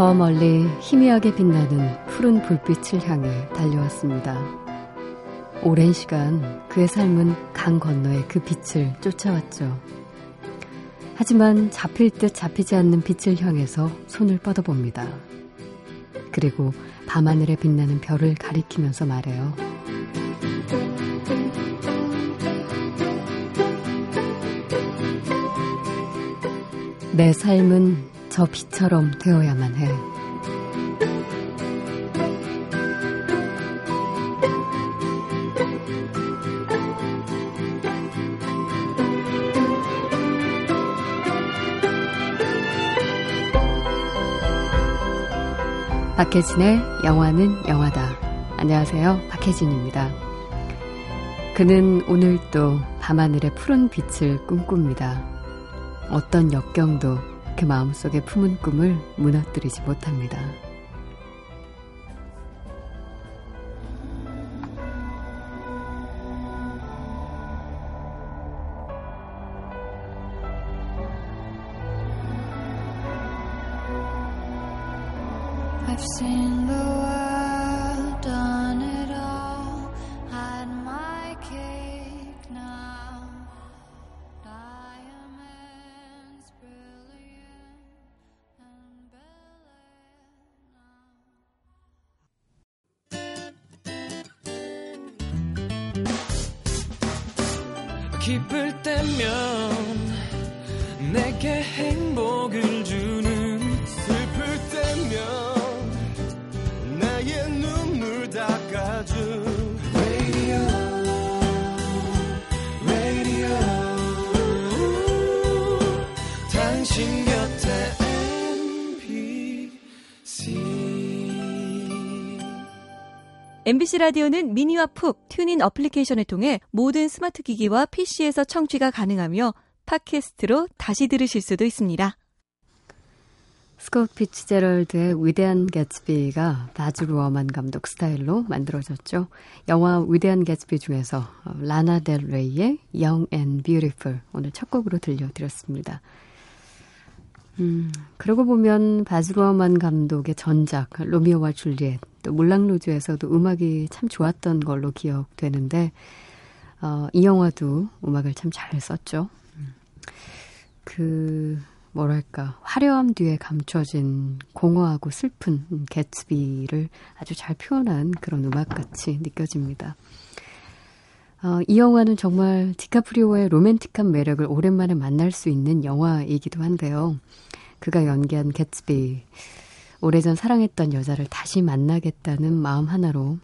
저 멀리 희미하게 빛나는 푸른 불빛을 향해 달려왔습니다. 오랜 시간 그의 삶은 강 건너의 그 빛을 쫓아왔죠. 하지만 잡힐 듯 잡히지 않는 빛을 향해서 손을 뻗어봅니다. 그리고 밤하늘에 빛나는 별을 가리키면서 말해요. 내 삶은 저 빛처럼 되어야만 해. 박혜진의 영화는 영화다. 안녕하세요. 박혜진입니다. 그는 오늘도 밤하늘의 푸른 빛을 꿈꿉니다. 어떤 역경도 그 마음속에 품은 꿈을 무너뜨리지 못합니다. MBC 라디오는 미니와 푹 TuneIn 어플리케이션을 통해 모든 스마트 기기와 PC에서 청취가 가능하며 팟캐스트로 다시 들으실 수도 있습니다. 스콧 피츠제럴드의 위대한 개츠비가 바즈 루어만 감독 스타일로 만들어졌죠. 영화 위대한 개츠비 중에서 라나 델 레이의 Young and Beautiful 오늘 첫 곡으로 들려드렸습니다. 음, 그러고 보면 바즈 루어만 감독의 전작 로미오와 줄리엣 또 물랑루즈에서도 음악이 참 좋았던 걸로 기억되는데 어, 이 영화도 음악을 참 잘 썼죠. 그 뭐랄까 화려함 뒤에 감춰진 공허하고 슬픈 개츠비를 아주 잘 표현한 그런 음악같이 느껴집니다. 어, 이 영화는 정말 디카프리오의 로맨틱한 매력을 오랜만에 만날 수 있는 영화이기도 한데요. 그가 연기한 개츠비 오래전 사랑했던 여자를 다시 만나겠다는 마음 하나로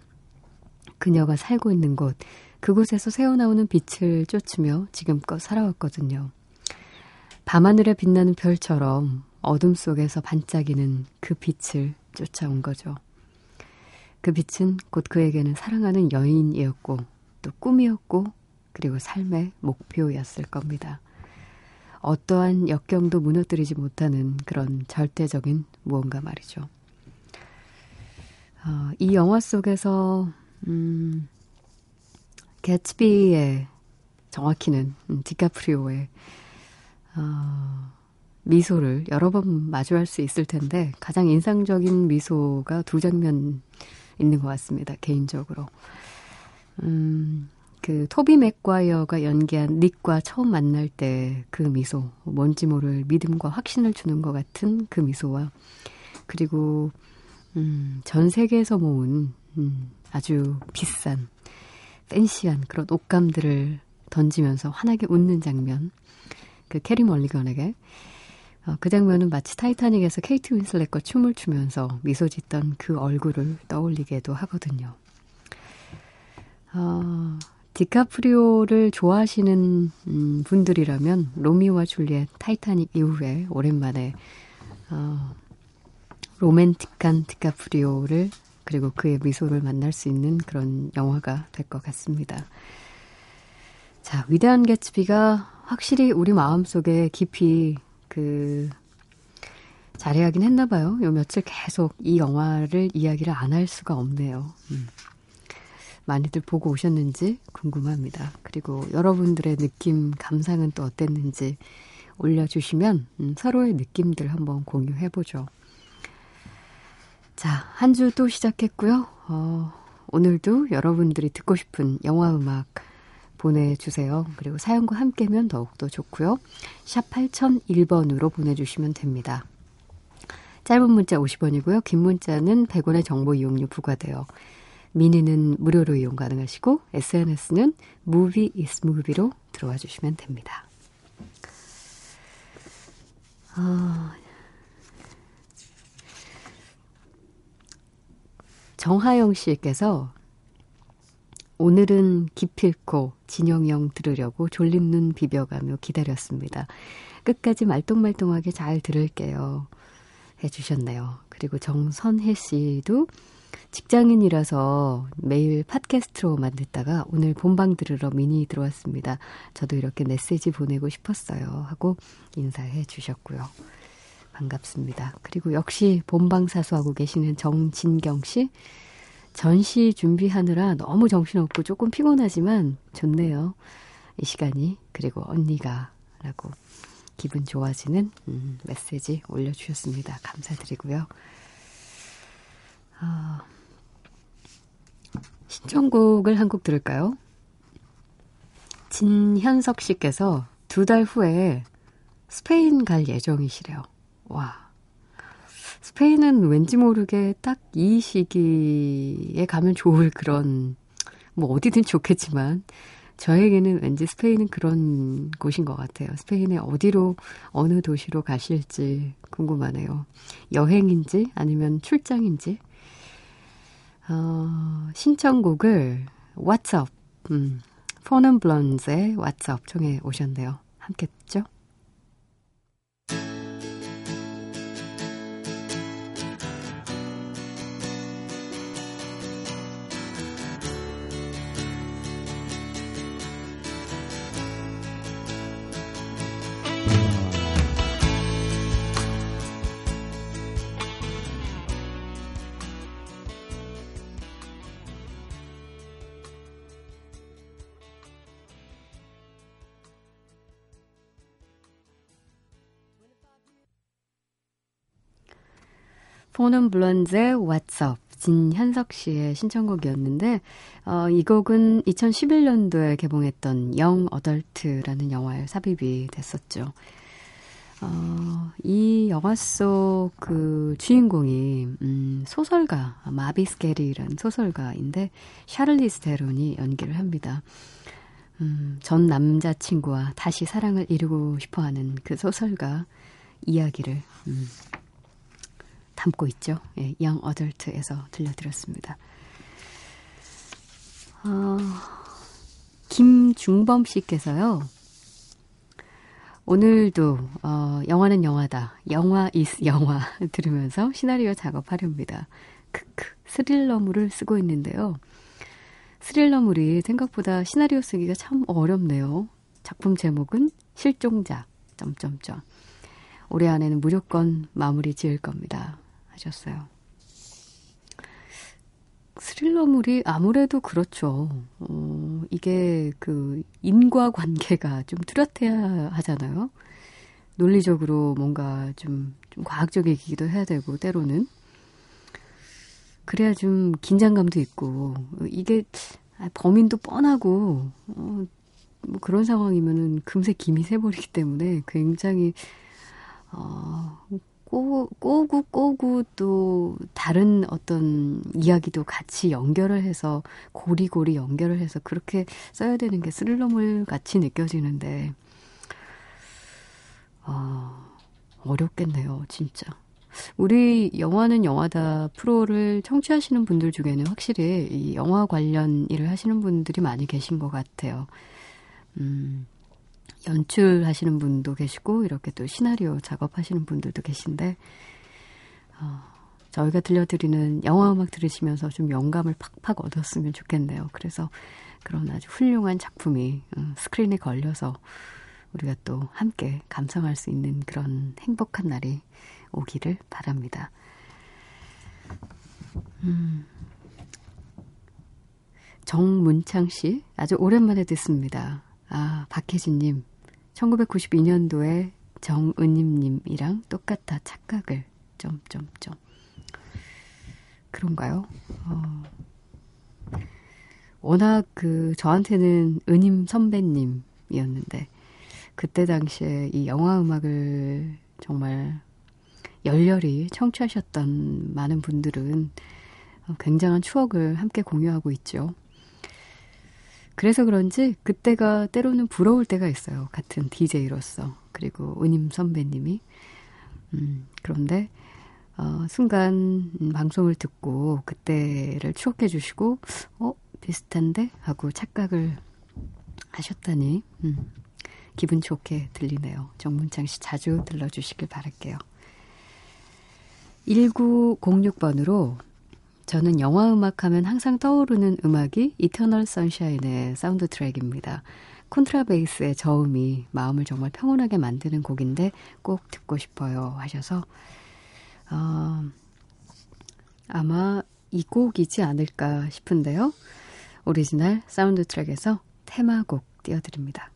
그녀가 살고 있는 곳, 그곳에서 새어나오는 빛을 쫓으며 지금껏 살아왔거든요. 밤하늘에 빛나는 별처럼 어둠 속에서 반짝이는 그 빛을 쫓아온 거죠. 그 빛은 곧 그에게는 사랑하는 여인이었고, 또 꿈이었고, 그리고 삶의 목표였을 겁니다. 어떠한 역경도 무너뜨리지 못하는 그런 절대적인 무언가 말이죠. 어, 이 영화 속에서 음, 개츠비의 정확히는 음, 디카프리오의 어, 미소를 여러 번 마주할 수 있을 텐데 가장 인상적인 미소가 두 장면 있는 것 같습니다. 개인적으로. 음, 그 토비 맥과이어가 연기한 닉과 처음 만날 때 그 미소, 뭔지 모를 믿음과 확신을 주는 것 같은 그 미소와 그리고 음, 전 세계에서 모은 음, 아주 비싼 팬시한 그런 옷감들을 던지면서 환하게 웃는 장면. 그 캐리 멀리건에게 어, 그 장면은 마치 타이타닉에서 케이트 윈슬렛과 춤을 추면서 미소 짓던 그 얼굴을 떠올리게도 하거든요. 어, 디카프리오를 좋아하시는 음, 분들이라면 로미오와 줄리엣 타이타닉 이후에 오랜만에 어, 로맨틱한 디카프리오를 그리고 그의 미소를 만날 수 있는 그런 영화가 될 것 같습니다. 자, 위대한 개츠비가 확실히 우리 마음속에 깊이 그 잘해야긴 했나 봐요. 요 며칠 계속 이 영화를 이야기를 안 할 수가 없네요. 음. 많이들 보고 오셨는지 궁금합니다. 그리고 여러분들의 느낌, 감상은 또 어땠는지 올려주시면 음, 서로의 느낌들 한번 공유해보죠. 자, 한 주 또 시작했고요. 어, 오늘도 여러분들이 듣고 싶은 영화 음악 보내주세요. 그리고 사연과 함께면 더욱더 좋고요. 샵 8001번으로 보내주시면 됩니다. 짧은 문자 50원이고요. 긴 문자는 100원의 정보 이용료 부과돼요. 미니는 무료로 이용 가능하시고 SNS는 movie is movie로 들어와 주시면 됩니다. 아, 정하영 씨께서 오늘은 기필코 진영영 들으려고 졸린 눈 비벼가며 기다렸습니다. 끝까지 말똥말똥하게 잘 들을게요. 해주셨네요. 그리고 정선혜 씨도 직장인이라서 매일 팟캐스트로만 듣다가 오늘 본방 들으러 미니 들어왔습니다. 저도 이렇게 메시지 보내고 싶었어요. 하고 인사해 주셨고요. 반갑습니다. 그리고 역시 본방 사수하고 계시는 정진경 씨. 전시 준비하느라 너무 정신없고 조금 피곤하지만 좋네요. 이 시간이. 그리고 언니가 라고 기분 좋아지는 음, 메시지 올려주셨습니다. 감사드리고요. 아, 신청곡을 한 곡 들을까요? 진현석 씨께서 두 달 후에 스페인 갈 예정이시래요. 와. 스페인은 왠지 모르게 딱 이 시기에 가면 좋을 그런, 뭐 어디든 좋겠지만, 저에게는 왠지 스페인은 그런 곳인 것 같아요. 스페인의 어디로, 어느 도시로 가실지 궁금하네요. 여행인지 아니면 출장인지. 어, 신청곡을 What's Up, 음, 포넌 블런즈의 What's Up 청해 오셨네요. 함께 듣죠? 포는 블런즈의 What's Up 진현석 씨의 신청곡이었는데 어, 이 곡은 2011년도에 개봉했던 영 어덜트라는 영화에 삽입이 됐었죠. 어, 이 영화 속 그 주인공이 음, 소설가 마비스 게리라는 소설가인데 샤를리스 테론이 연기를 합니다. 음, 전 남자친구와 다시 사랑을 이루고 싶어하는 그 소설가 이야기를 음, 담고 있죠. 예, 영 어덜트에서 들려드렸습니다. 어, 김중범 씨께서요. 오늘도 어, 영화는 영화다. 영화 is 영화 들으면서 시나리오 작업하렵니다. 크크 스릴러물을 쓰고 있는데요. 스릴러물이 생각보다 시나리오 쓰기가 참 어렵네요. 작품 제목은 실종자 점점점. 올해 안에는 무조건 마무리 지을 겁니다. 하셨어요. 스릴러물이 아무래도 그렇죠. 어, 이게 그 인과 관계가 좀 뚜렷해야 하잖아요. 논리적으로 뭔가 좀, 좀 과학적이기도 해야 되고, 때로는. 그래야 좀 긴장감도 있고, 이게 범인도 뻔하고, 어, 뭐 그런 상황이면은 금세 김이 새버리기 때문에 굉장히, 어, 꼬, 꼬구 꼬구 또 다른 어떤 이야기도 같이 연결을 해서 고리고리 연결을 해서 그렇게 써야 되는 게 스릴러물 같이 느껴지는데 아 어렵겠네요 진짜. 우리 영화는 영화다 프로를 청취하시는 분들 중에는 확실히 이 영화 관련 일을 하시는 분들이 많이 계신 것 같아요. 음 연출하시는 분도 계시고 이렇게 또 시나리오 작업하시는 분들도 계신데 어, 저희가 들려드리는 영화 음악 들으시면서 좀 영감을 팍팍 얻었으면 좋겠네요. 그래서 그런 아주 훌륭한 작품이 어, 스크린에 걸려서 우리가 또 함께 감상할 수 있는 그런 행복한 날이 오기를 바랍니다. 음. 정문창 씨, 아주 오랜만에 듣습니다. 아, 박혜진님, 1992년도에 정은임님이랑 똑같아 착각을 점점점. 그런가요? 어, 워낙 그 저한테는 은임 선배님이었는데 그때 당시에 이 영화 음악을 정말 열렬히 청취하셨던 많은 분들은 굉장한 추억을 함께 공유하고 있죠. 그래서 그런지 그때가 때로는 부러울 때가 있어요. 같은 DJ로서. 그리고 은임 선배님이. 음, 그런데, 어, 순간 방송을 듣고 그때를 추억해 주시고, 어, 비슷한데? 하고 착각을 하셨다니, 음, 기분 좋게 들리네요. 정문창 씨 자주 들러주시길 바랄게요. 1906번으로 저는 영화 음악 하면 항상 떠오르는 음악이 이터널 선샤인의 사운드 트랙입니다. 콘트라베이스의 저음이 마음을 정말 평온하게 만드는 곡인데 꼭 듣고 싶어요 하셔서 어, 아마 이 곡이지 않을까 싶은데요. 오리지널 사운드 트랙에서 테마곡 띄워드립니다.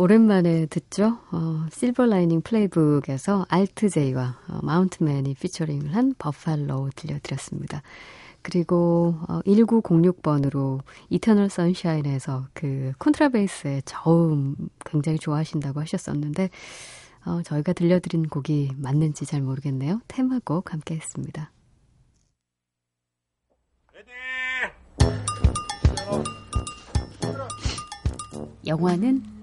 오랜만에 듣죠. 어, 실버 라이닝 플레이북에서 알트제이와 어, 마운틴 맨이 피처링을 한 버팔로 들려드렸습니다. 그리고 어, 1906번으로 이터널 선샤인에서 그 콘트라베이스의 저음 굉장히 좋아하신다고 하셨었는데 어, 저희가 들려드린 곡이 맞는지 잘 모르겠네요. 테마곡 함께 했습니다. 영화는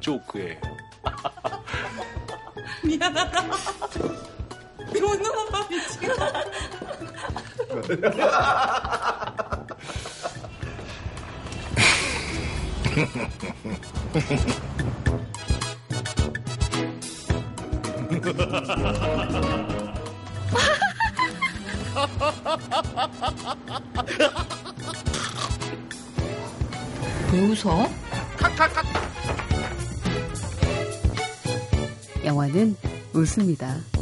조크예요. 미안하다. 못 넘어가 미치겠 다. 웃어? 영화는 웃습니다.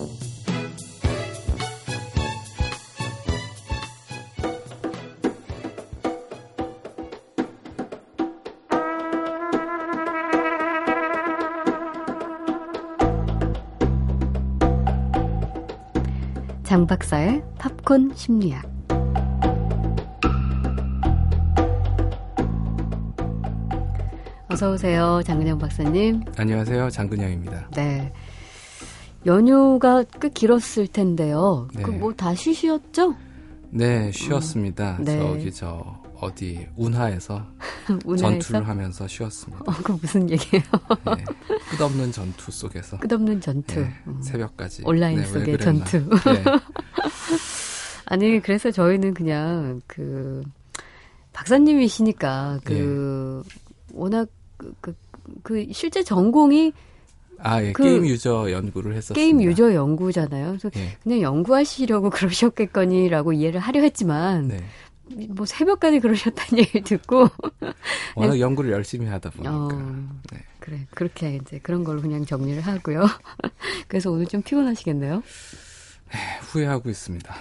장 박사의 팝콘 심리학. 어서 오세요, 장근영 박사님. 안녕하세요. 장근영입니다. 네. 연휴가 꽤 길었을 텐데요. 네. 그뭐다 쉬셨죠? 네, 쉬었습니다. 네. 저기 저 어디 운하에서? 전투를 하면서 쉬었습니다. 어, 그 무슨 얘기예요? 네. 끝없는 전투 속에서 끝없는 전투. 네, 음. 새벽까지 온라인 네, 왜 속의. 전투. 네. 아니, 그래서 저희는 그냥 그 박사님이시니까 그 워낙 그, 그, 그 실제 전공이 아, 예, 그 게임 유저 연구를 했었습니다. 게임 유저 연구잖아요. 그래서 예. 그냥 연구하시려고 그러셨겠거니라고 이해를 하려 했지만 네. 뭐 새벽까지 그러셨다는 얘기를 듣고 워낙 연구를 열심히 하다 보니까. 어, 네. 그래 그렇게 이제 그런 걸로 그냥 정리를 하고요. 그래서 오늘 좀 피곤하시겠네요. 후회하고 있습니다.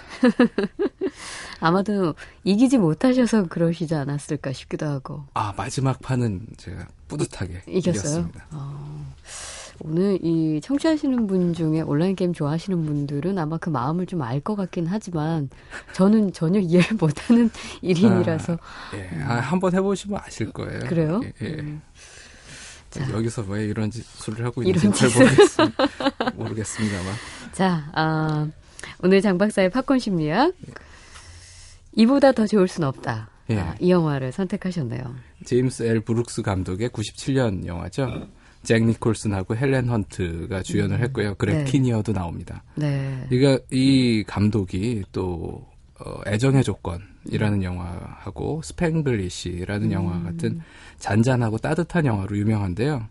아마도 이기지 못하셔서 그러시지 않았을까 싶기도 하고 아, 마지막 판은 제가 뿌듯하게 이겼어요. 이겼습니다. 어, 오늘 이 청취하시는 분 중에 온라인 게임 좋아하시는 분들은 아마 그 마음을 좀 알 것 같긴 하지만 저는 전혀 이해를 못하는 일인이라서 예, 아, 한번 해보시면 아실 거예요. 그래요? 예, 예. 음. 여기서 왜 이런 짓을 하고 있는지 잘. 모르겠습니다. 모르겠습니다만. 자, 아, 오늘 장 박사의 팝콘 심리학 이보다 더 좋을 순 없다. 예. 아, 이 영화를 선택하셨네요. 제임스 L 브룩스 감독의 97년 영화죠. 잭 니콜슨하고 헬렌 헌트가 주연을 했고요. 그렉 네. 키니어도 나옵니다. 네. 이가 이 감독이 또 어, 애정의 조건이라는 영화하고 스팽글리시라는 음. 영화 같은 잔잔하고 따뜻한 영화로 유명한데요.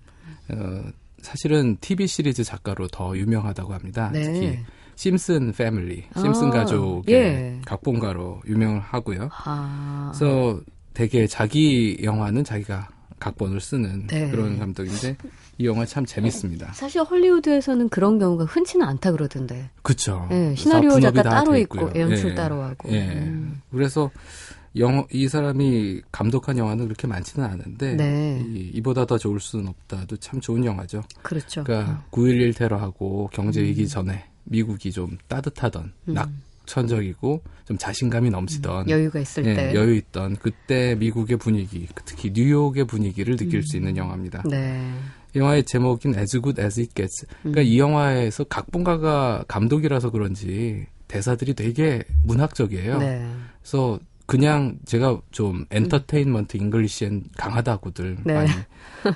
어, 사실은 TV 시리즈 작가로 더 유명하다고 합니다. 네. 특히 심슨 패밀리, 심슨 아, 가족의 예. 각본가로 유명을 하고요. 아, 그래서 되게 자기 영화는 자기가 각본을 쓰는 네. 그런 감독인데 이 영화 참 재밌습니다. 사실 헐리우드에서는 그런 경우가 흔치는 않다 그러던데. 그쵸. 예, 시나리오 작가 다 따로 돼 있고. 연출 예. 따로 하고. 예. 음. 그래서 영어, 이 사람이 감독한 영화는 그렇게 많지는 않은데 네. 이, 이보다 더 좋을 수는 없다도 참 좋은 영화죠. 그렇죠. 그러니까 9.11 테러하고 경제 음. 위기 전에 미국이 좀 따뜻하던 낙천적이고 좀 자신감이 넘치던 여유가 있을 예, 때. 여유 있던 그때 미국의 분위기, 특히 뉴욕의 분위기를 느낄 수 있는 영화입니다. 네. 영화의 제목인 As Good As It Gets. 그러니까 음. 이 영화에서 각본가가 감독이라서 그런지 대사들이 되게 문학적이에요. 네. 그래서 그냥 제가 좀 entertainment English엔 강하다고들 네. 많이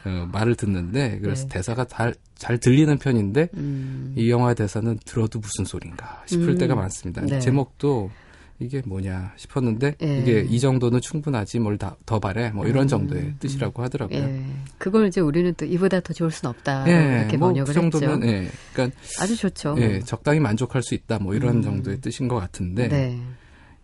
어, 말을 듣는데 그래서 네. 대사가 잘, 잘 들리는 편인데 음. 이 영화의 대사는 들어도 무슨 소린가 싶을 음. 때가 많습니다. 네. 제목도 이게 뭐냐 싶었는데 예. 이게 이 정도는 충분하지 뭘 더 바래 뭐 이런 음. 정도의 뜻이라고 하더라고요. 예. 그걸 이제 우리는 또 이보다 더 좋을 순 없다. 예, 이렇게 뭐 번역을 그 정도면 했죠. 예, 그러니까 아주 좋죠. 예, 적당히 만족할 수 있다 뭐 이런 음. 정도의 뜻인 것 같은데 네.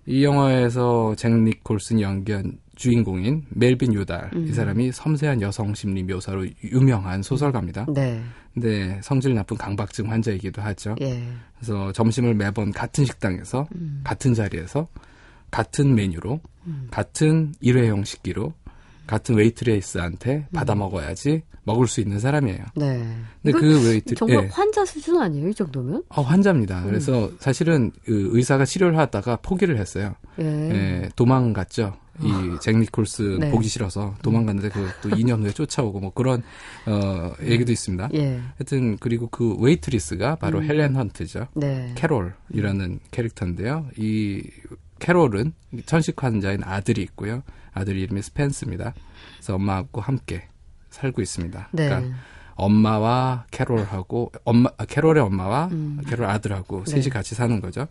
이 영화에서 잭 니콜슨이 연기한 주인공인 멜빈 유달 음. 이 사람이 섬세한 여성 심리 묘사로 유명한 소설가입니다. 네. 근데 성질 나쁜 강박증 환자이기도 하죠. 예. 그래서 점심을 매번 같은 식당에서 음. 같은 자리에서 같은 메뉴로 음. 같은 일회용 식기로 같은 웨이트리스한테 받아 먹어야지 먹을 수 있는 사람이에요. 네. 근데 그 웨이트 정말 예. 환자 수준 아니에요, 이 정도면? 어, 환자입니다. 그래서 사실은 그 의사가 치료를 하다가 포기를 했어요. 예. 예, 도망갔죠. 이 잭 니콜슨 네. 보기 싫어서 도망갔는데 그 또 2년 후에 쫓아오고 뭐 그런 어 얘기도 있습니다. 예. 하여튼 그리고 그 웨이트리스가 바로 음. 헬렌 헌트죠. 네. 캐롤이라는 캐릭터인데요. 이 캐롤은 천식 환자인 아들이 있고요. 아들 이름이 스펜스입니다. 그래서 엄마하고 함께 살고 있습니다. 네. 그러니까 엄마와 캐롤하고 엄마 아, 캐롤의 엄마와 음. 캐롤 아들하고 네. 셋이 같이 사는 거죠.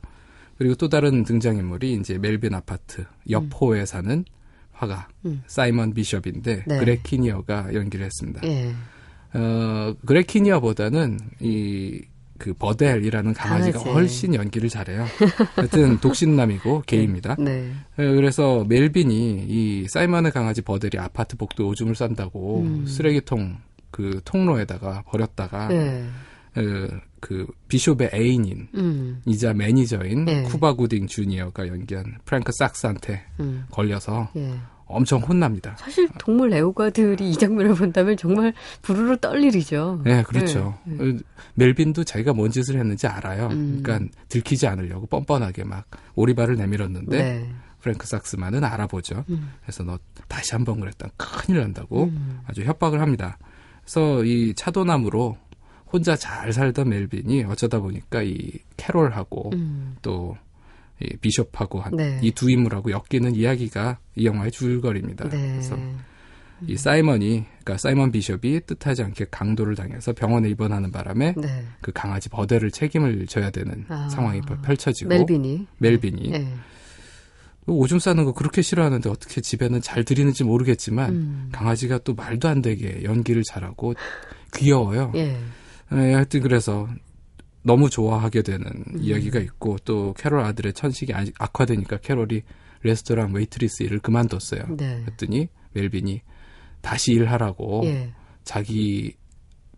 그리고 또 다른 등장인물이 이제 멜빈 아파트 옆 호에 사는 화가 음. 사이먼 비숍인데 네. 그렉 키니어가 연기를 했습니다. 예. 어, 그렉 키니어보다는 이 그 버델이라는 강아지가 강아지. 훨씬 연기를 잘해요. 하여튼 독신남이고 게이입니다. 네. 어, 그래서 멜빈이 이 사이먼의 강아지 버델이 아파트 복도 오줌을 싼다고 음. 쓰레기통 그 통로에다가 버렸다가 예. 어, 그 비숍의 애인인 음. 이자 매니저인 네. 쿠바 구딩 주니어가 연기한 프랭크 색스한테 음. 걸려서 예. 엄청 혼납니다. 사실 동물 애호가들이 이 장면을 본다면 정말 부르르 떨 일이죠. 네, 그렇죠. 네. 어, 멜빈도 자기가 뭔 짓을 했는지 알아요. 음. 그러니까 들키지 않으려고 뻔뻔하게 막 오리발을 내밀었는데 네. 프랭크 sak스만은 알아보죠. 음. 그래서 너 다시 한 번 그랬다 큰일 난다고 음. 아주 협박을 합니다. 그래서 이 차도남으로 혼자 잘 살던 멜빈이 어쩌다 보니까 이 캐롤하고 음. 또 이 비숍하고 네. 이두 인물하고 엮이는 이야기가 이 영화의 줄거리입니다. 네. 그래서 이 사이먼이 그러니까 사이먼 비숍이 뜻하지 않게 강도를 당해서 병원에 입원하는 바람에 네. 그 강아지 버델을 책임을 져야 되는 아. 상황이 펼- 펼쳐지고 멜빈이. 멜빈이 예. 오줌 싸는 거 그렇게 싫어하는데 어떻게 집에는 잘 들이는지 모르겠지만 음. 강아지가 또 말도 안 되게 연기를 잘하고 귀여워요. 예. 예, 하여튼 그래서 너무 좋아하게 되는 음. 이야기가 있고 또 캐롤 아들의 천식이 아- 악화되니까 캐롤이 레스토랑 웨이트리스 일을 그만뒀어요. 네. 그랬더니 멜빈이 다시 일하라고 예. 자기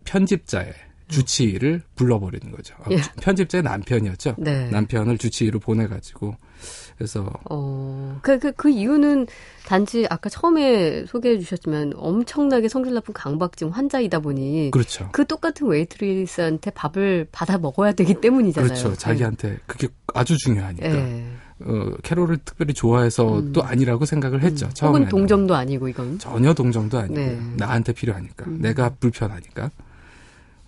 편집자의 주치의를 불러버리는 거죠. 어, 예. 편집자의 남편이었죠. 네. 남편을 주치의로 보내가지고 그래서 어, 그, 그, 그 이유는 단지 아까 처음에 소개해 주셨지만 엄청나게 성질 나쁜 강박증 환자이다 보니 그렇죠. 그 똑같은 웨이트리스한테 밥을 받아 먹어야 되기 때문이잖아요. 그렇죠. 자기한테 그게 아주 중요하니까. 예. 어, 캐롤을 특별히 좋아해서 음. 또 아니라고 생각을 했죠. 음. 처음에 혹은 동정도 아니고 이건. 전혀 동정도 아니고 네. 나한테 필요하니까 음. 내가 불편하니까.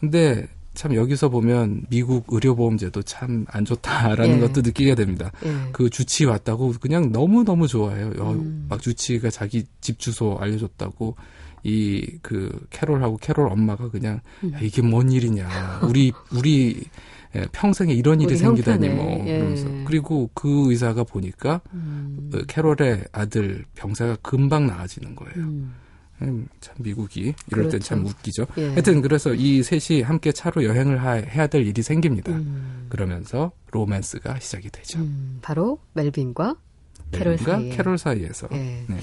근데 참 여기서 보면 미국 의료보험제도 참 안 좋다라는 예. 것도 느끼게 됩니다. 예. 그 주치의 왔다고 그냥 너무 너무 좋아해요. 어, 음. 막 주치의가 자기 집 주소 알려줬다고 이 그 캐롤하고 캐롤 엄마가 그냥 음. 야, 이게 뭔 일이냐. 우리 우리 예, 평생에 이런 일이 생기다니 형편에, 뭐 예. 그러면서 그리고 그 의사가 보니까 음. 어, 캐롤의 아들 병세가 금방 나아지는 거예요. 음. 음, 참 미국이 이럴 땐 참 그렇죠. 웃기죠. 예. 하여튼 그래서 이 셋이 함께 차로 여행을 하- 해야 될 일이 생깁니다. 음. 그러면서 로맨스가 시작이 되죠. 음, 바로 멜빈과 캐롤 사이에. 캐롤 사이에서. 예. 네.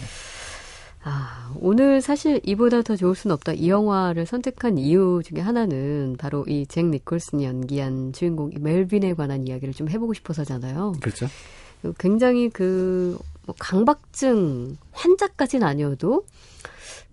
아, 오늘 사실 이보다 더 좋을 순 없다. 이 영화를 선택한 이유 중에 하나는 바로 이 잭 니콜슨이 연기한 주인공 이 멜빈에 관한 이야기를 좀 해보고 싶어서잖아요. 그렇죠. 굉장히 그, 뭐 강박증 환자까지는 아니어도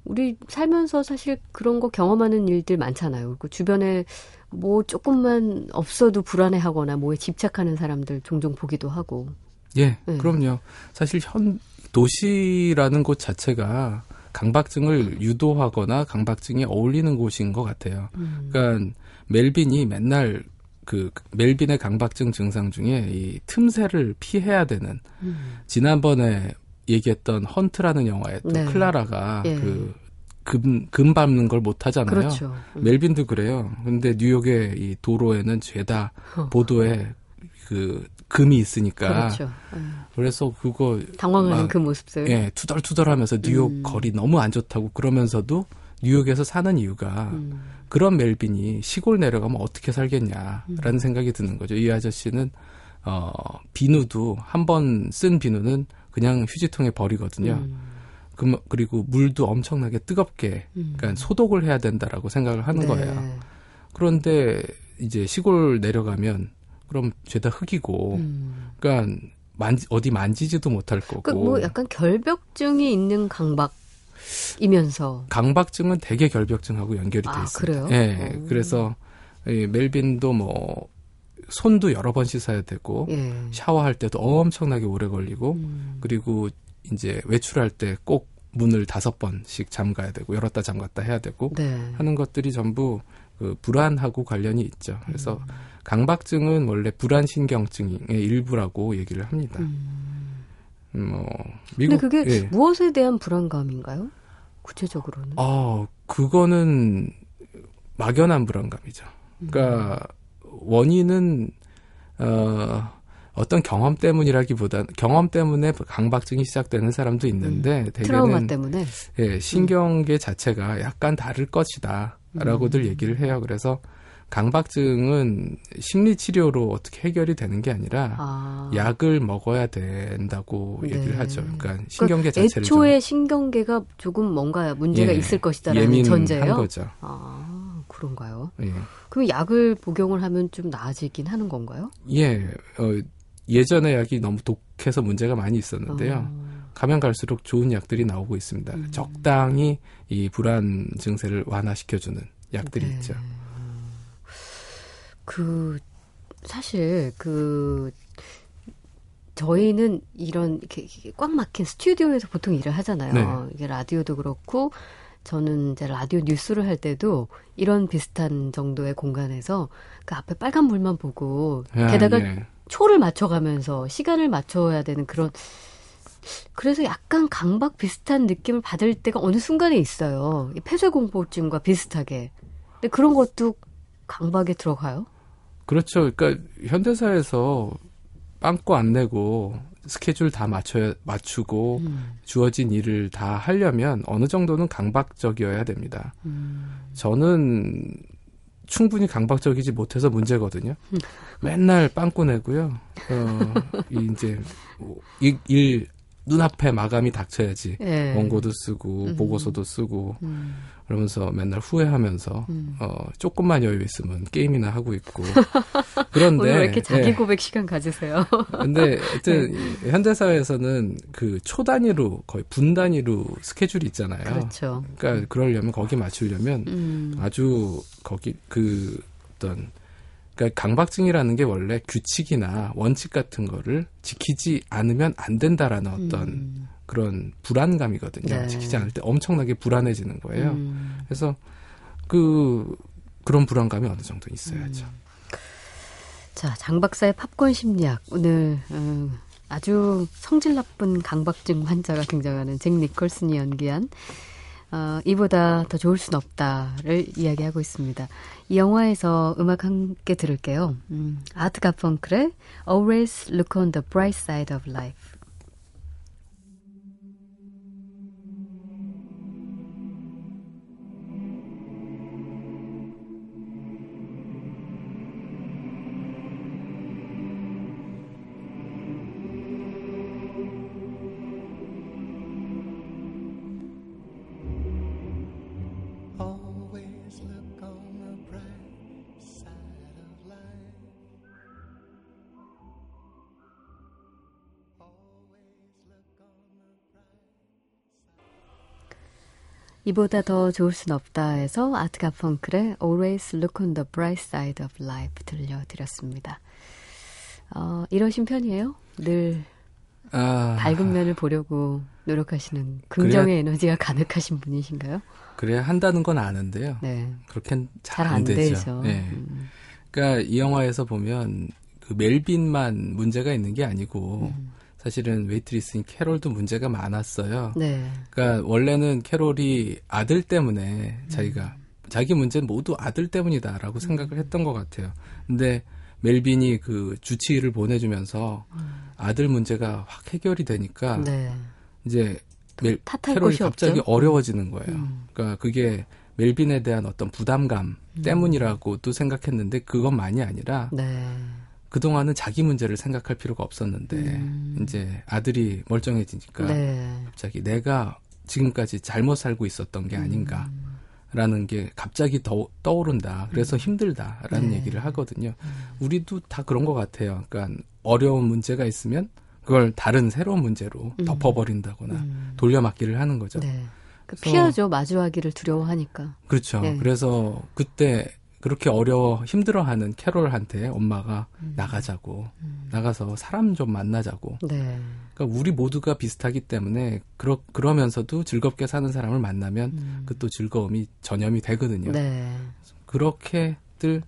우리 살면서 사실 그런 거 경험하는 일들 많잖아요. 그 주변에 뭐 조금만 없어도 불안해하거나 뭐에 집착하는 사람들 종종 보기도 하고. 예, 네. 그럼요. 사실 현 도시라는 곳 자체가 강박증을 유도하거나 강박증이 어울리는 곳인 것 같아요. 음. 그러니까 멜빈이 맨날 그 멜빈의 강박증 증상 중에 이 틈새를 피해야 되는 음. 지난번에 얘기했던 헌트라는 영화에 또 네. 클라라가 예. 그 금, 금 밟는 걸 못 하잖아요. 그렇죠. 음. 멜빈도 그래요. 근데 뉴욕의 이 도로에는 죄다 어. 보도에 그 금이 있으니까 그렇죠. 음. 그래서 그거 당황하는 막, 그 모습들. 예, 투덜투덜하면서 뉴욕 음. 거리 너무 안 좋다고 그러면서도 뉴욕에서 사는 이유가 음. 그런 멜빈이 시골 내려가면 어떻게 살겠냐라는 음. 생각이 드는 거죠. 이 아저씨는 어 비누도 한 번 쓴 비누는 그냥 휴지통에 버리거든요. 음. 그, 그리고 물도 엄청나게 뜨겁게 음. 그러니까 소독을 해야 된다라고 생각을 하는 네. 거예요. 그런데 이제 시골 내려가면 그럼 죄다 흙이고 음. 그러니까 만지, 어디 만지지도 못할 거고 그뭐 약간 결벽증이 있는 강박 이면서 강박증은 대개 결벽증하고 연결이 돼 아, 있습니다. 그래요? 예. 오. 그래서 이 멜빈도 뭐 손도 여러 번 씻어야 되고 예. 샤워할 때도 엄청나게 오래 걸리고 음. 그리고 이제 외출할 때 꼭 문을 다섯 번씩 잠가야 되고 열었다 잠갔다 해야 되고 네. 하는 것들이 전부 그 불안하고 관련이 있죠. 그래서 음. 강박증은 원래 불안 신경증의 일부라고 얘기를 합니다. 음. 음, 뭐 근데 미국 그게 예. 무엇에 대한 불안감인가요? 구체적으로는. 어, 그거는 막연한 불안감이죠. 그러니까 원인은 어 어떤 경험 때문이라기보다 경험 때문에 강박증이 시작되는 사람도 있는데 음. 트라우마 대개는 때문에. 예, 신경계 자체가 약간 다를 것이다라고들 음. 얘기를 해요. 그래서 강박증은 심리 치료로 어떻게 해결이 되는 게 아니라 아. 약을 먹어야 된다고 네. 얘기를 하죠. 그러니까 신경계 그러니까 자체를 애초에 신경계가 조금 뭔가 문제가 예, 있을 좀 것이다라는 전제예요. 거죠. 아, 그런가요? 예. 그럼 약을 복용을 하면 좀 나아지긴 하는 건가요? 예, 어, 예전에 약이 너무 독해서 문제가 많이 있었는데요. 어. 가면 갈수록 좋은 약들이 나오고 있습니다. 음. 적당히 이 불안 증세를 완화시켜주는 약들이 네. 있죠. 그 사실 그 저희는 이런 이렇게 꽉 막힌 스튜디오에서 보통 일을 하잖아요. 네. 이게 라디오도 그렇고 저는 이제 라디오 뉴스를 할 때도 이런 비슷한 정도의 공간에서 그 앞에 빨간 불만 보고 아, 게다가 예. 초를 맞춰가면서 시간을 맞춰야 되는 그런 그래서 약간 강박 비슷한 느낌을 받을 때가 어느 순간에 있어요. 이 폐쇄공포증과 비슷하게. 근데 그런 것도 강박에 들어가요? 그렇죠. 그러니까 현대사에서 빵꾸 안 내고 스케줄 다 맞춰야 맞추고 음. 주어진 일을 다 하려면 어느 정도는 강박적이어야 됩니다. 음. 저는 충분히 강박적이지 못해서 문제거든요. 맨날 빵꾸 내고요. 어, 이 이제 일, 일 눈앞에 마감이 닥쳐야지 예. 원고도 쓰고 음. 보고서도 쓰고 음. 그러면서 맨날 후회하면서 음. 어 조금만 여유 있으면 게임이나 하고 있고 그런데 왜 이렇게 자기 예. 고백 시간 가지세요? 근데 하여튼 이 현대 사회에서는 그 초 단위로 거의 분 단위로 스케줄이 있잖아요. 그렇죠. 그러니까 그러려면 거기 맞추려면 음. 아주 거기 그 어떤 그러니까 강박증이라는 게 원래 규칙이나 원칙 같은 거를 지키지 않으면 안 된다라는 어떤 음. 그런 불안감이거든요. 네. 지키지 않을 때 엄청나게 불안해지는 거예요. 음. 그래서 그 그런 불안감이 어느 정도 있어야죠. 자, 장 박사의 팝콘 심리학. 오늘 음, 아주 성질 나쁜 강박증 환자가 등장하는 잭 니콜슨이 연기한 어, 이보다 더 좋을 순 없다를 이야기하고 있습니다. 이 영화에서 음악 함께 들을게요. 음, 아트 가펑클의 Always Look on the Bright Side of Life. 이보다 더 좋을 순 없다 해서 아트 가펑클의 Always Look on the Bright Side of Life 들려드렸습니다. 어, 이러신 편이에요? 늘 아, 밝은 면을 보려고 노력하시는 긍정의 에너지가 가득하신 분이신가요? 그래야 한다는 건 아는데요. 네. 그렇게는 잘잘안 되죠. 되죠. 예. 음, 그러니까 이 영화에서 보면 그 멜빈만 문제가 있는 게 아니고 음. 사실은 웨이트리스인 캐롤도 문제가 많았어요. 네. 그러니까 원래는 캐롤이 아들 때문에 자기가 자기 문제는 모두 아들 때문이다라고 생각을 했던 것 같아요. 근데 멜빈이 그 주치의를 보내주면서 아들 문제가 확 해결이 되니까 네. 이제 멜, 캐롤이 갑자기 없죠. 어려워지는 거예요. 음. 그러니까 그게 멜빈에 대한 어떤 부담감 때문이라고도 생각했는데 그것만이 아니라 네. 그동안은 자기 문제를 생각할 필요가 없었는데 음. 이제 아들이 멀쩡해지니까 네. 갑자기 내가 지금까지 잘못 살고 있었던 게 아닌가라는 게 갑자기 더 떠오른다. 그래서 힘들다라는 음. 네. 얘기를 하거든요. 우리도 다 그런 것 같아요. 그러니까 어려운 문제가 있으면 그걸 다른 새로운 문제로 음. 덮어버린다거나 음. 돌려막기를 하는 거죠. 네. 그 그래서- 피하죠. 마주하기를 두려워하니까. 그렇죠. 네. 그래서 그때 그렇게 어려워 힘들어하는 캐롤한테 엄마가 음. 나가자고 나가서 사람 좀 만나자고. 네. 그러니까 우리 모두가 비슷하기 때문에 그러, 그러면서도 즐겁게 사는 사람을 만나면 음. 그또 즐거움이 전염이 되거든요. 네. 그렇게들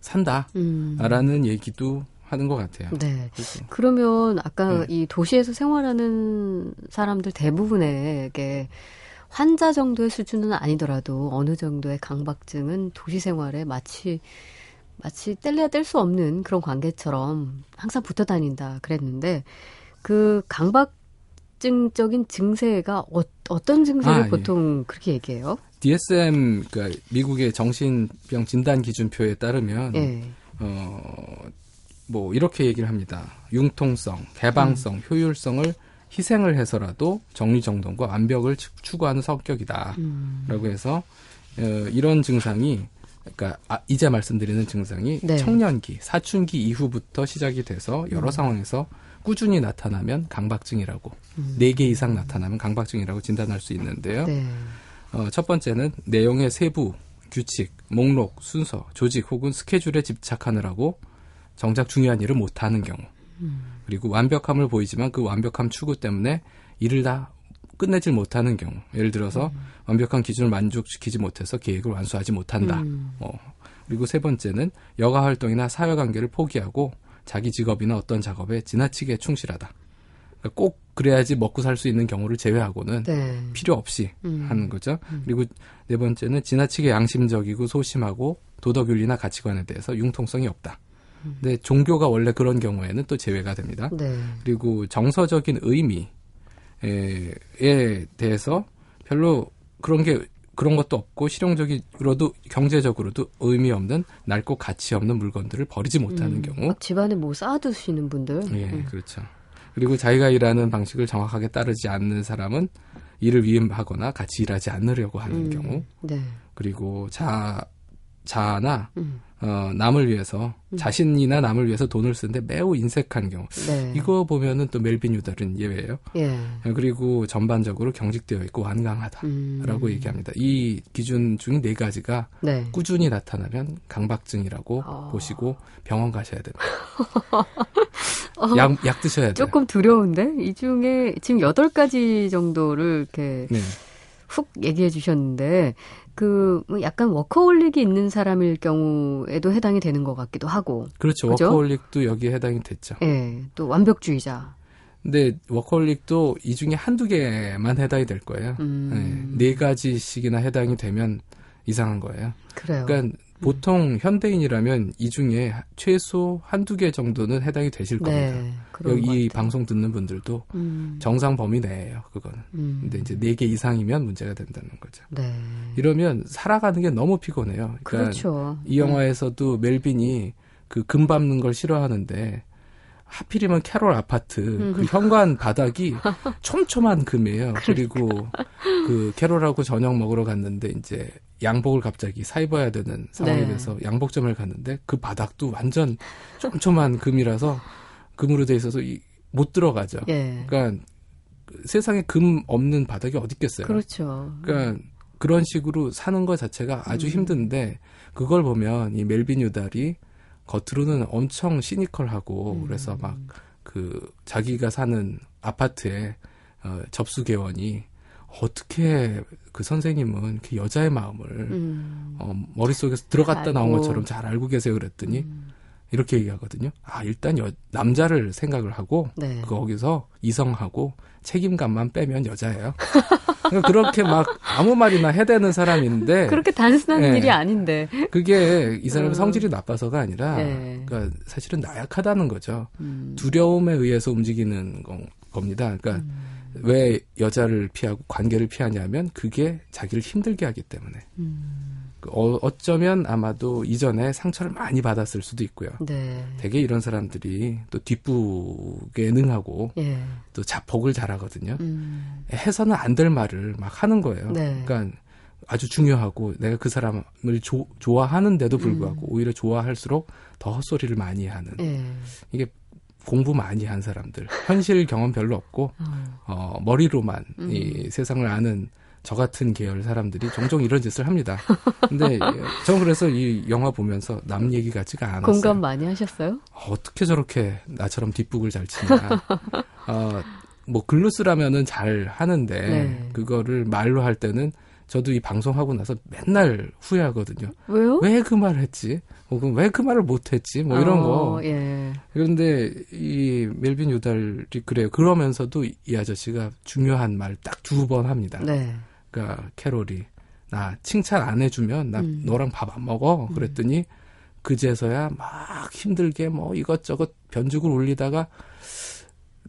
산다라는 음. 얘기도 하는 것 같아요. 네. 그래서 그러면 아까 네. 이 도시에서 생활하는 사람들 대부분에게 환자 정도의 수준은 아니더라도 어느 정도의 강박증은 도시 생활에 마치 마치 뗄래야 뗄 수 없는 그런 관계처럼 항상 붙어 다닌다 그랬는데 그 강박증적인 증세가 어, 떤 증세를 아, 예. 보통 그렇게 얘기해요? DSM 그러니까 미국의 정신병 진단 기준표에 따르면 예. 어, 뭐 이렇게 얘기를 합니다. 융통성, 개방성, 음. 효율성을 희생을 해서라도 정리정돈과 완벽을 추- 추구하는 성격이다. 음. 라고 해서 어, 이런 증상이 그러니까 아, 이제 말씀드리는 증상이 네. 청년기, 사춘기 이후부터 시작이 돼서 여러 음. 상황에서 꾸준히 나타나면 강박증이라고 음. 네개 이상 나타나면 강박증이라고 진단할 수 있는데요. 네. 어, 첫 번째는 내용의 세부, 규칙, 목록, 순서, 조직 혹은 스케줄에 집착하느라고 정작 중요한 일을 못하는 경우. 그리고 완벽함을 보이지만 그 완벽함 추구 때문에 일을 다 끝내질 못하는 경우. 예를 들어서 완벽한 기준을 만족시키지 못해서 계획을 완수하지 못한다. 음. 어, 그리고 세 번째는 여가 활동이나 사회 관계를 포기하고 자기 직업이나 어떤 작업에 지나치게 충실하다. 그러니까 꼭 그래야지 먹고 살 수 있는 경우를 제외하고는 네. 필요 없이 음. 하는 거죠. 그리고 네 번째는 지나치게 양심적이고 소심하고 도덕윤리나 가치관에 대해서 융통성이 없다. 근데 종교가 원래 그런 경우에는 또 제외가 됩니다. 네. 그리고 정서적인 의미에 에 대해서 별로 그런 게 그런 것도 없고 실용적으로도 경제적으로도 의미 없는 낡고 가치 없는 물건들을 버리지 못하는 음. 경우 막 집안에 뭐 쌓아두시는 분들. 예, 음. 그렇죠. 그리고 자기가 일하는 방식을 정확하게 따르지 않는 사람은 이를 위임하거나 같이 일하지 않으려고 하는 음. 경우 네. 그리고 자 자나 음. 어, 남을 위해서 자신이나 남을 위해서 돈을 쓰는데 매우 인색한 경우 네. 이거 보면은 또 멜빈 유달은 예외예요. 예. 그리고 전반적으로 경직되어 있고 완강하다라고 음. 얘기합니다. 이 기준 중에 네 가지가 네. 꾸준히 나타나면 강박증이라고 어. 보시고 병원 가셔야 됩니다. 약, 약 드셔야 돼요. 조금 두려운데 이 중에 지금 여덟 가지 정도를 이렇게 네. 훅 얘기해 주셨는데 그뭐 약간 워커홀릭이 있는 사람일 경우에도 해당이 되는 것 같기도 하고, 그렇죠. 그죠? 워커홀릭도 여기에 해당이 됐죠. 예, 또 완벽주의자. 근데 워커홀릭도 이 중에 한두 개만 해당이 될 거예요. 음. 네, 네 가지씩이나 해당이 되면 이상한 거예요. 그래요. 그러니까 보통 현대인이라면 이 중에 최소 한두 개 정도는 해당이 되실 겁니다. 네, 여기 것 이. 방송 듣는 분들도 음, 정상 범위 내예요. 그거는. 음, 근데 이제 네 개 이상이면 문제가 된다는 거죠. 네, 이러면 살아가는 게 너무 피곤해요. 그러니까 그렇죠. 이 영화에서도 멜빈이 그 금 밟는 걸 싫어하는데 하필이면 캐롤 아파트 음. 그 현관 바닥이 촘촘한 금이에요. 그러니까. 그리고 그 캐롤하고 저녁 먹으러 갔는데 이제 양복을 갑자기 사 입어야 되는 상황이 네. 돼서 양복점을 갔는데 그 바닥도 완전 촘촘한 금이라서 금으로 돼 있어서 이- 못 들어가죠. 예, 그러니까 세상에 금 없는 바닥이 어디 있겠어요. 그렇죠. 그러니까 그런 식으로 사는 것 자체가 아주 음. 힘든데 그걸 보면 이 멜빈 유달이 겉으로는 엄청 시니컬하고 음. 그래서 막 그 자기가 사는 아파트에 어, 접수 개원이 어떻게 그 선생님은 그 여자의 마음을 음, 어, 머릿속에서 들어갔다. 나온 것처럼 잘 알고 계세요 그랬더니 음, 이렇게 얘기하거든요. 아 일단 여- 남자를 생각을 하고 네, 거기서 이성하고 책임감만 빼면 여자예요. 그러니까 그렇게 막 아무 말이나 해대는 사람인데 그렇게 단순한 네. 일이 아닌데. 그게 이 사람의 음. 성질이 나빠서가 아니라 네. 그러니까 사실은 나약하다는 거죠. 음, 두려움에 의해서 움직이는 거- 겁니다. 그러니까 음. 왜 여자를 피하고 관계를 피하냐면 그게 자기를 힘들게 하기 때문에. 음, 어, 어쩌면 아마도 이전에 상처를 많이 받았을 수도 있고요. 네, 되게 이런 사람들이 또 뒷북에 능하고 예, 또 자폭을 잘하거든요. 음, 해서는 안 될 말을 막 하는 거예요. 네. 그러니까 아주 중요하고 내가 그 사람을 조- 좋아하는데도 불구하고 음. 오히려 좋아할수록 더 헛소리를 많이 하는 예, 이게 공부 많이 한 사람들 현실 경험 별로 없고 어, 어, 머리로만 음. 이 세상을 아는 저 같은 계열 사람들이 종종 이런 짓을 합니다. 근데 저는 그래서 이 영화 보면서 남 얘기 같지가 않았어요. 공감 많이 하셨어요? 어떻게 저렇게 나처럼 뒷북을 잘 치냐. 어, 뭐 글로 쓰라면은 잘 하는데 네. 그거를 말로 할 때는 저도 이 방송하고 나서 맨날 후회하거든요. 왜요? 왜 그 말을 했지? 혹은 왜 그 말을 못 했지? 뭐 이런 어, 거. 예, 그런데 이 멜빈 유달이 그래요. 그러면서도 이 아저씨가 중요한 말 딱 두 번 합니다. 네, 그러니까 캐롤이 나 칭찬 안 해주면 나 음. 너랑 밥 안 먹어. 그랬더니 그제서야 막 힘들게 뭐 이것저것 변죽을 올리다가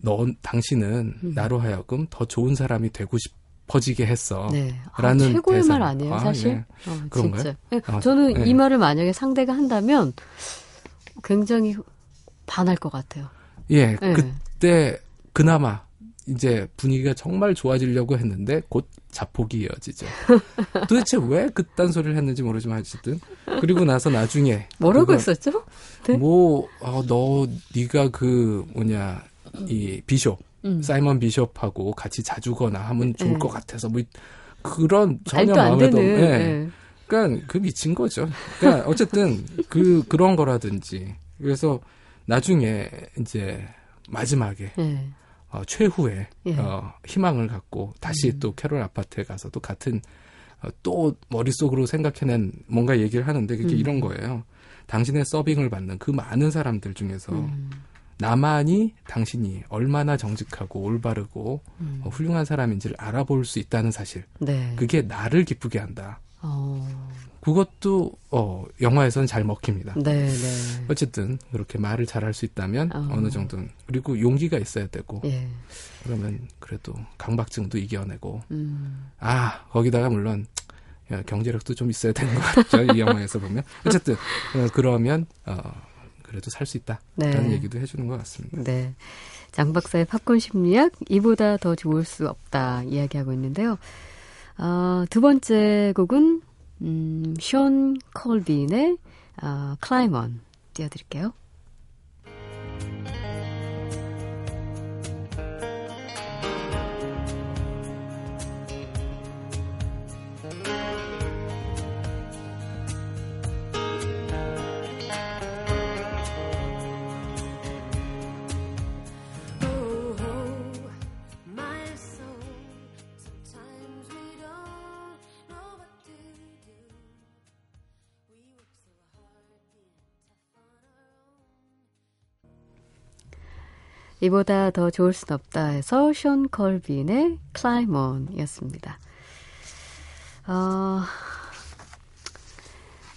너 당신은 음. 나로 하여금 더 좋은 사람이 되고 싶 어지게 했어. 네. 아, 라는 최고의 대사. 말 아니에요, 아, 사실? 예. 어, 그런가요? 진짜. 예, 아, 저는 예. 이 말을 만약에 상대가 한다면 굉장히 반할 것 같아요. 예, 예. 그때 그나마 이제 분위기가 정말 좋아지려고 했는데 곧 자폭이 이어지죠. 도대체 왜 그딴 소리를 했는지 모르지만 어쨌든 그리고 나서 나중에 뭐라고 그거 했었죠? 네? 뭐, 어, 너, 네가 그, 뭐냐, 이, 비숍, 음. 사이먼 비숍하고 같이 자주거나 하면 좋을 네. 것 같아서, 뭐, 그런 전혀 마음에도. 예. 예. 그러니까 그 미친 거죠. 그러니까 어쨌든 그, 그런 거라든지. 그래서 나중에 이제 마지막에, 예. 어, 최후의, 예. 어, 희망을 갖고 다시 음. 또 캐롤 아파트에 가서도 같은, 어, 또 머릿속으로 생각해낸 뭔가 얘기를 하는데 그게 음. 이런 거예요. 당신의 서빙을 받는 그 많은 사람들 중에서 음. 나만이 당신이 얼마나 정직하고 올바르고 음. 어, 훌륭한 사람인지를 알아볼 수 있다는 사실. 네. 그게 나를 기쁘게 한다. 어. 그것도 어, 영화에서는 잘 먹힙니다. 네, 네. 어쨌든 그렇게 말을 잘할 수 있다면 어. 어. 느 정도는 그리고 용기가 있어야 되고 예. 그러면 그래도 강박증도 이겨내고 음. 아 거기다가 물론 야, 경제력도 좀 있어야 되는 것 같죠 이 영화에서 보면 어쨌든 어, 그러면 어, 그래도 살 수 있다. 네. 라는 얘기도 해주는 것 같습니다. 네. 장 박사의 팝콘 심리학 이보다 더 좋을 수 없다 이야기하고 있는데요. 어, 두 번째 곡은 음, 션 콜빈의 어, Climb On 띄워드릴게요. 이보다 더 좋을 순 없다 해서 션 컬빈의 클라이먼이었습니다. 어,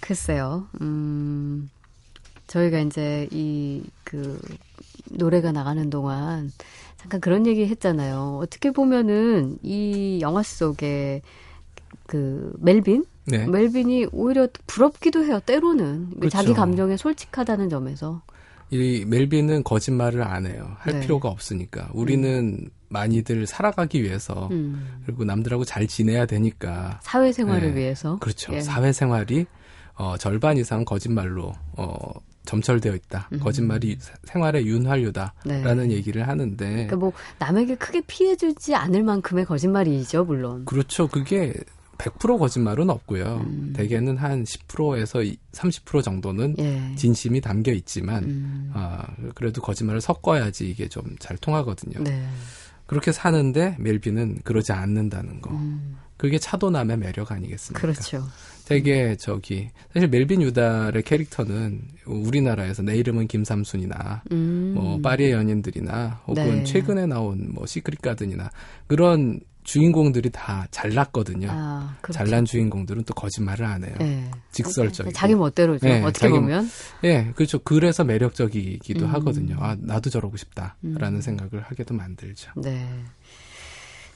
글쎄요, 음, 저희가 이제 이, 그, 노래가 나가는 동안 잠깐 그런 얘기 했잖아요. 어떻게 보면은 이 영화 속에 그 멜빈? 네. 멜빈이 오히려 부럽기도 해요, 때로는. 그렇죠. 자기 감정에 솔직하다는 점에서. 이 멜빈은 거짓말을 안 해요. 할 네. 필요가 없으니까. 우리는 많이들 살아가기 위해서 음, 그리고 남들하고 잘 지내야 되니까 사회생활을 네. 위해서. 그렇죠. 예. 사회생활이 어, 절반 이상 거짓말로 어, 점철되어 있다. 거짓말이 사- 생활의 윤활유다라는 음. 네. 얘기를 하는데 그러니까 뭐 남에게 크게 피해주지 않을 만큼의 거짓말이죠, 물론. 그렇죠. 그게 100% 거짓말은 없고요. 음. 대개는 한 10%에서 30% 정도는 예. 진심이 담겨 있지만 음, 아, 그래도 거짓말을 섞어야지 이게 좀 잘 통하거든요. 네. 그렇게 사는데 멜빈은 그러지 않는다는 거. 음, 그게 차도남의 매력 아니겠습니까? 그렇죠. 되게 저기 사실 멜빈 유달의 캐릭터는 우리나라에서 내 이름은 김삼순이나 음, 뭐 파리의 연인들이나 혹은 네. 최근에 나온 뭐 시크릿 가든이나 그런 주인공들이 다 잘났거든요. 아. 잘난 주인공들은 또 거짓말을 안 해요. 예. 직설적이고. 자기 멋대로죠. 네, 어떻게 자기 보면. 예, 그렇죠. 그래서 매력적이기도 음. 하거든요. 아, 나도 저러고 싶다라는 음. 생각을 하게도 만들죠. 네.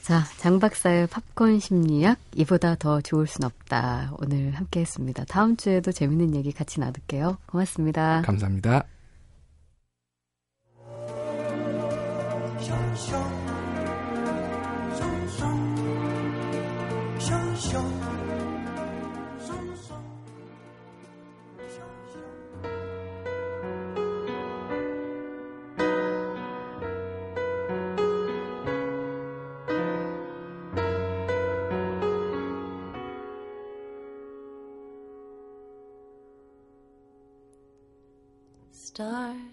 자, 장 박사의 팝콘 심리학 이보다 더 좋을 순 없다. 오늘 함께 했습니다. 다음 주에도 재밌는 얘기 같이 나눌게요. 고맙습니다. 감사합니다. star.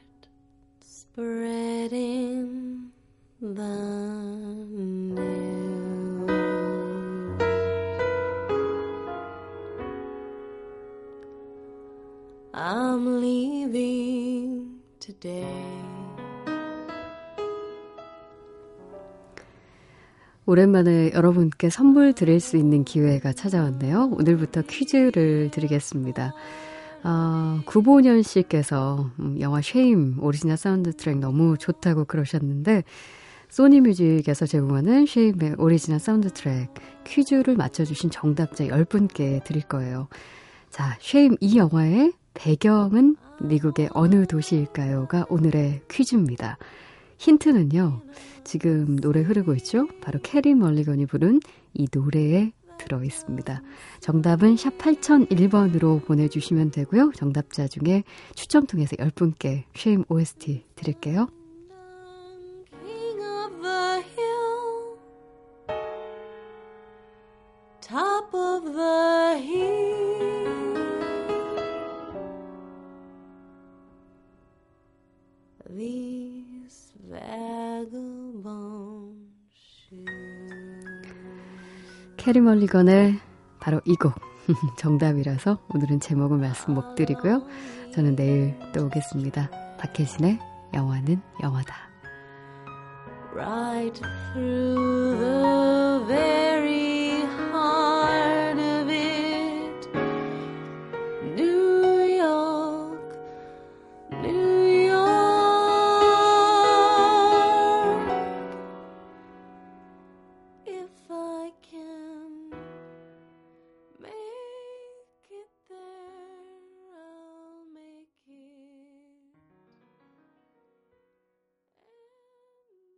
오랜만에 여러분께 선물 드릴 수 있는 기회가 찾아왔네요. 오늘부터 퀴즈를 드리겠습니다. 아, 구보년 씨께서 음, 영화 Shame 오리지널 사운드 트랙 너무 좋다고 그러셨는데 소니 뮤직에서 제공하는 Shame의 오리지널 사운드 트랙 퀴즈를 맞춰주신 정답자 10분께 드릴 거예요. 자, Shame 이 영화의 배경은 미국의 어느 도시일까요?가 오늘의 퀴즈입니다. 힌트는요, 지금 노래 흐르고 있죠? 바로 캐리 멀리건이 부른 이 노래에 들어 있습니다. 정답은 샵 8001번으로 보내주시면 되고요. 정답자 중에 추첨 통해서 10분께 쉐임 OST 드릴게요. 캐리 멀리건의 바로 이 곡. 정답이라서 오늘은 제목을 말씀 못 드리고요. 저는 내일 또 오겠습니다. 박혜신의 영화는 영화다. right.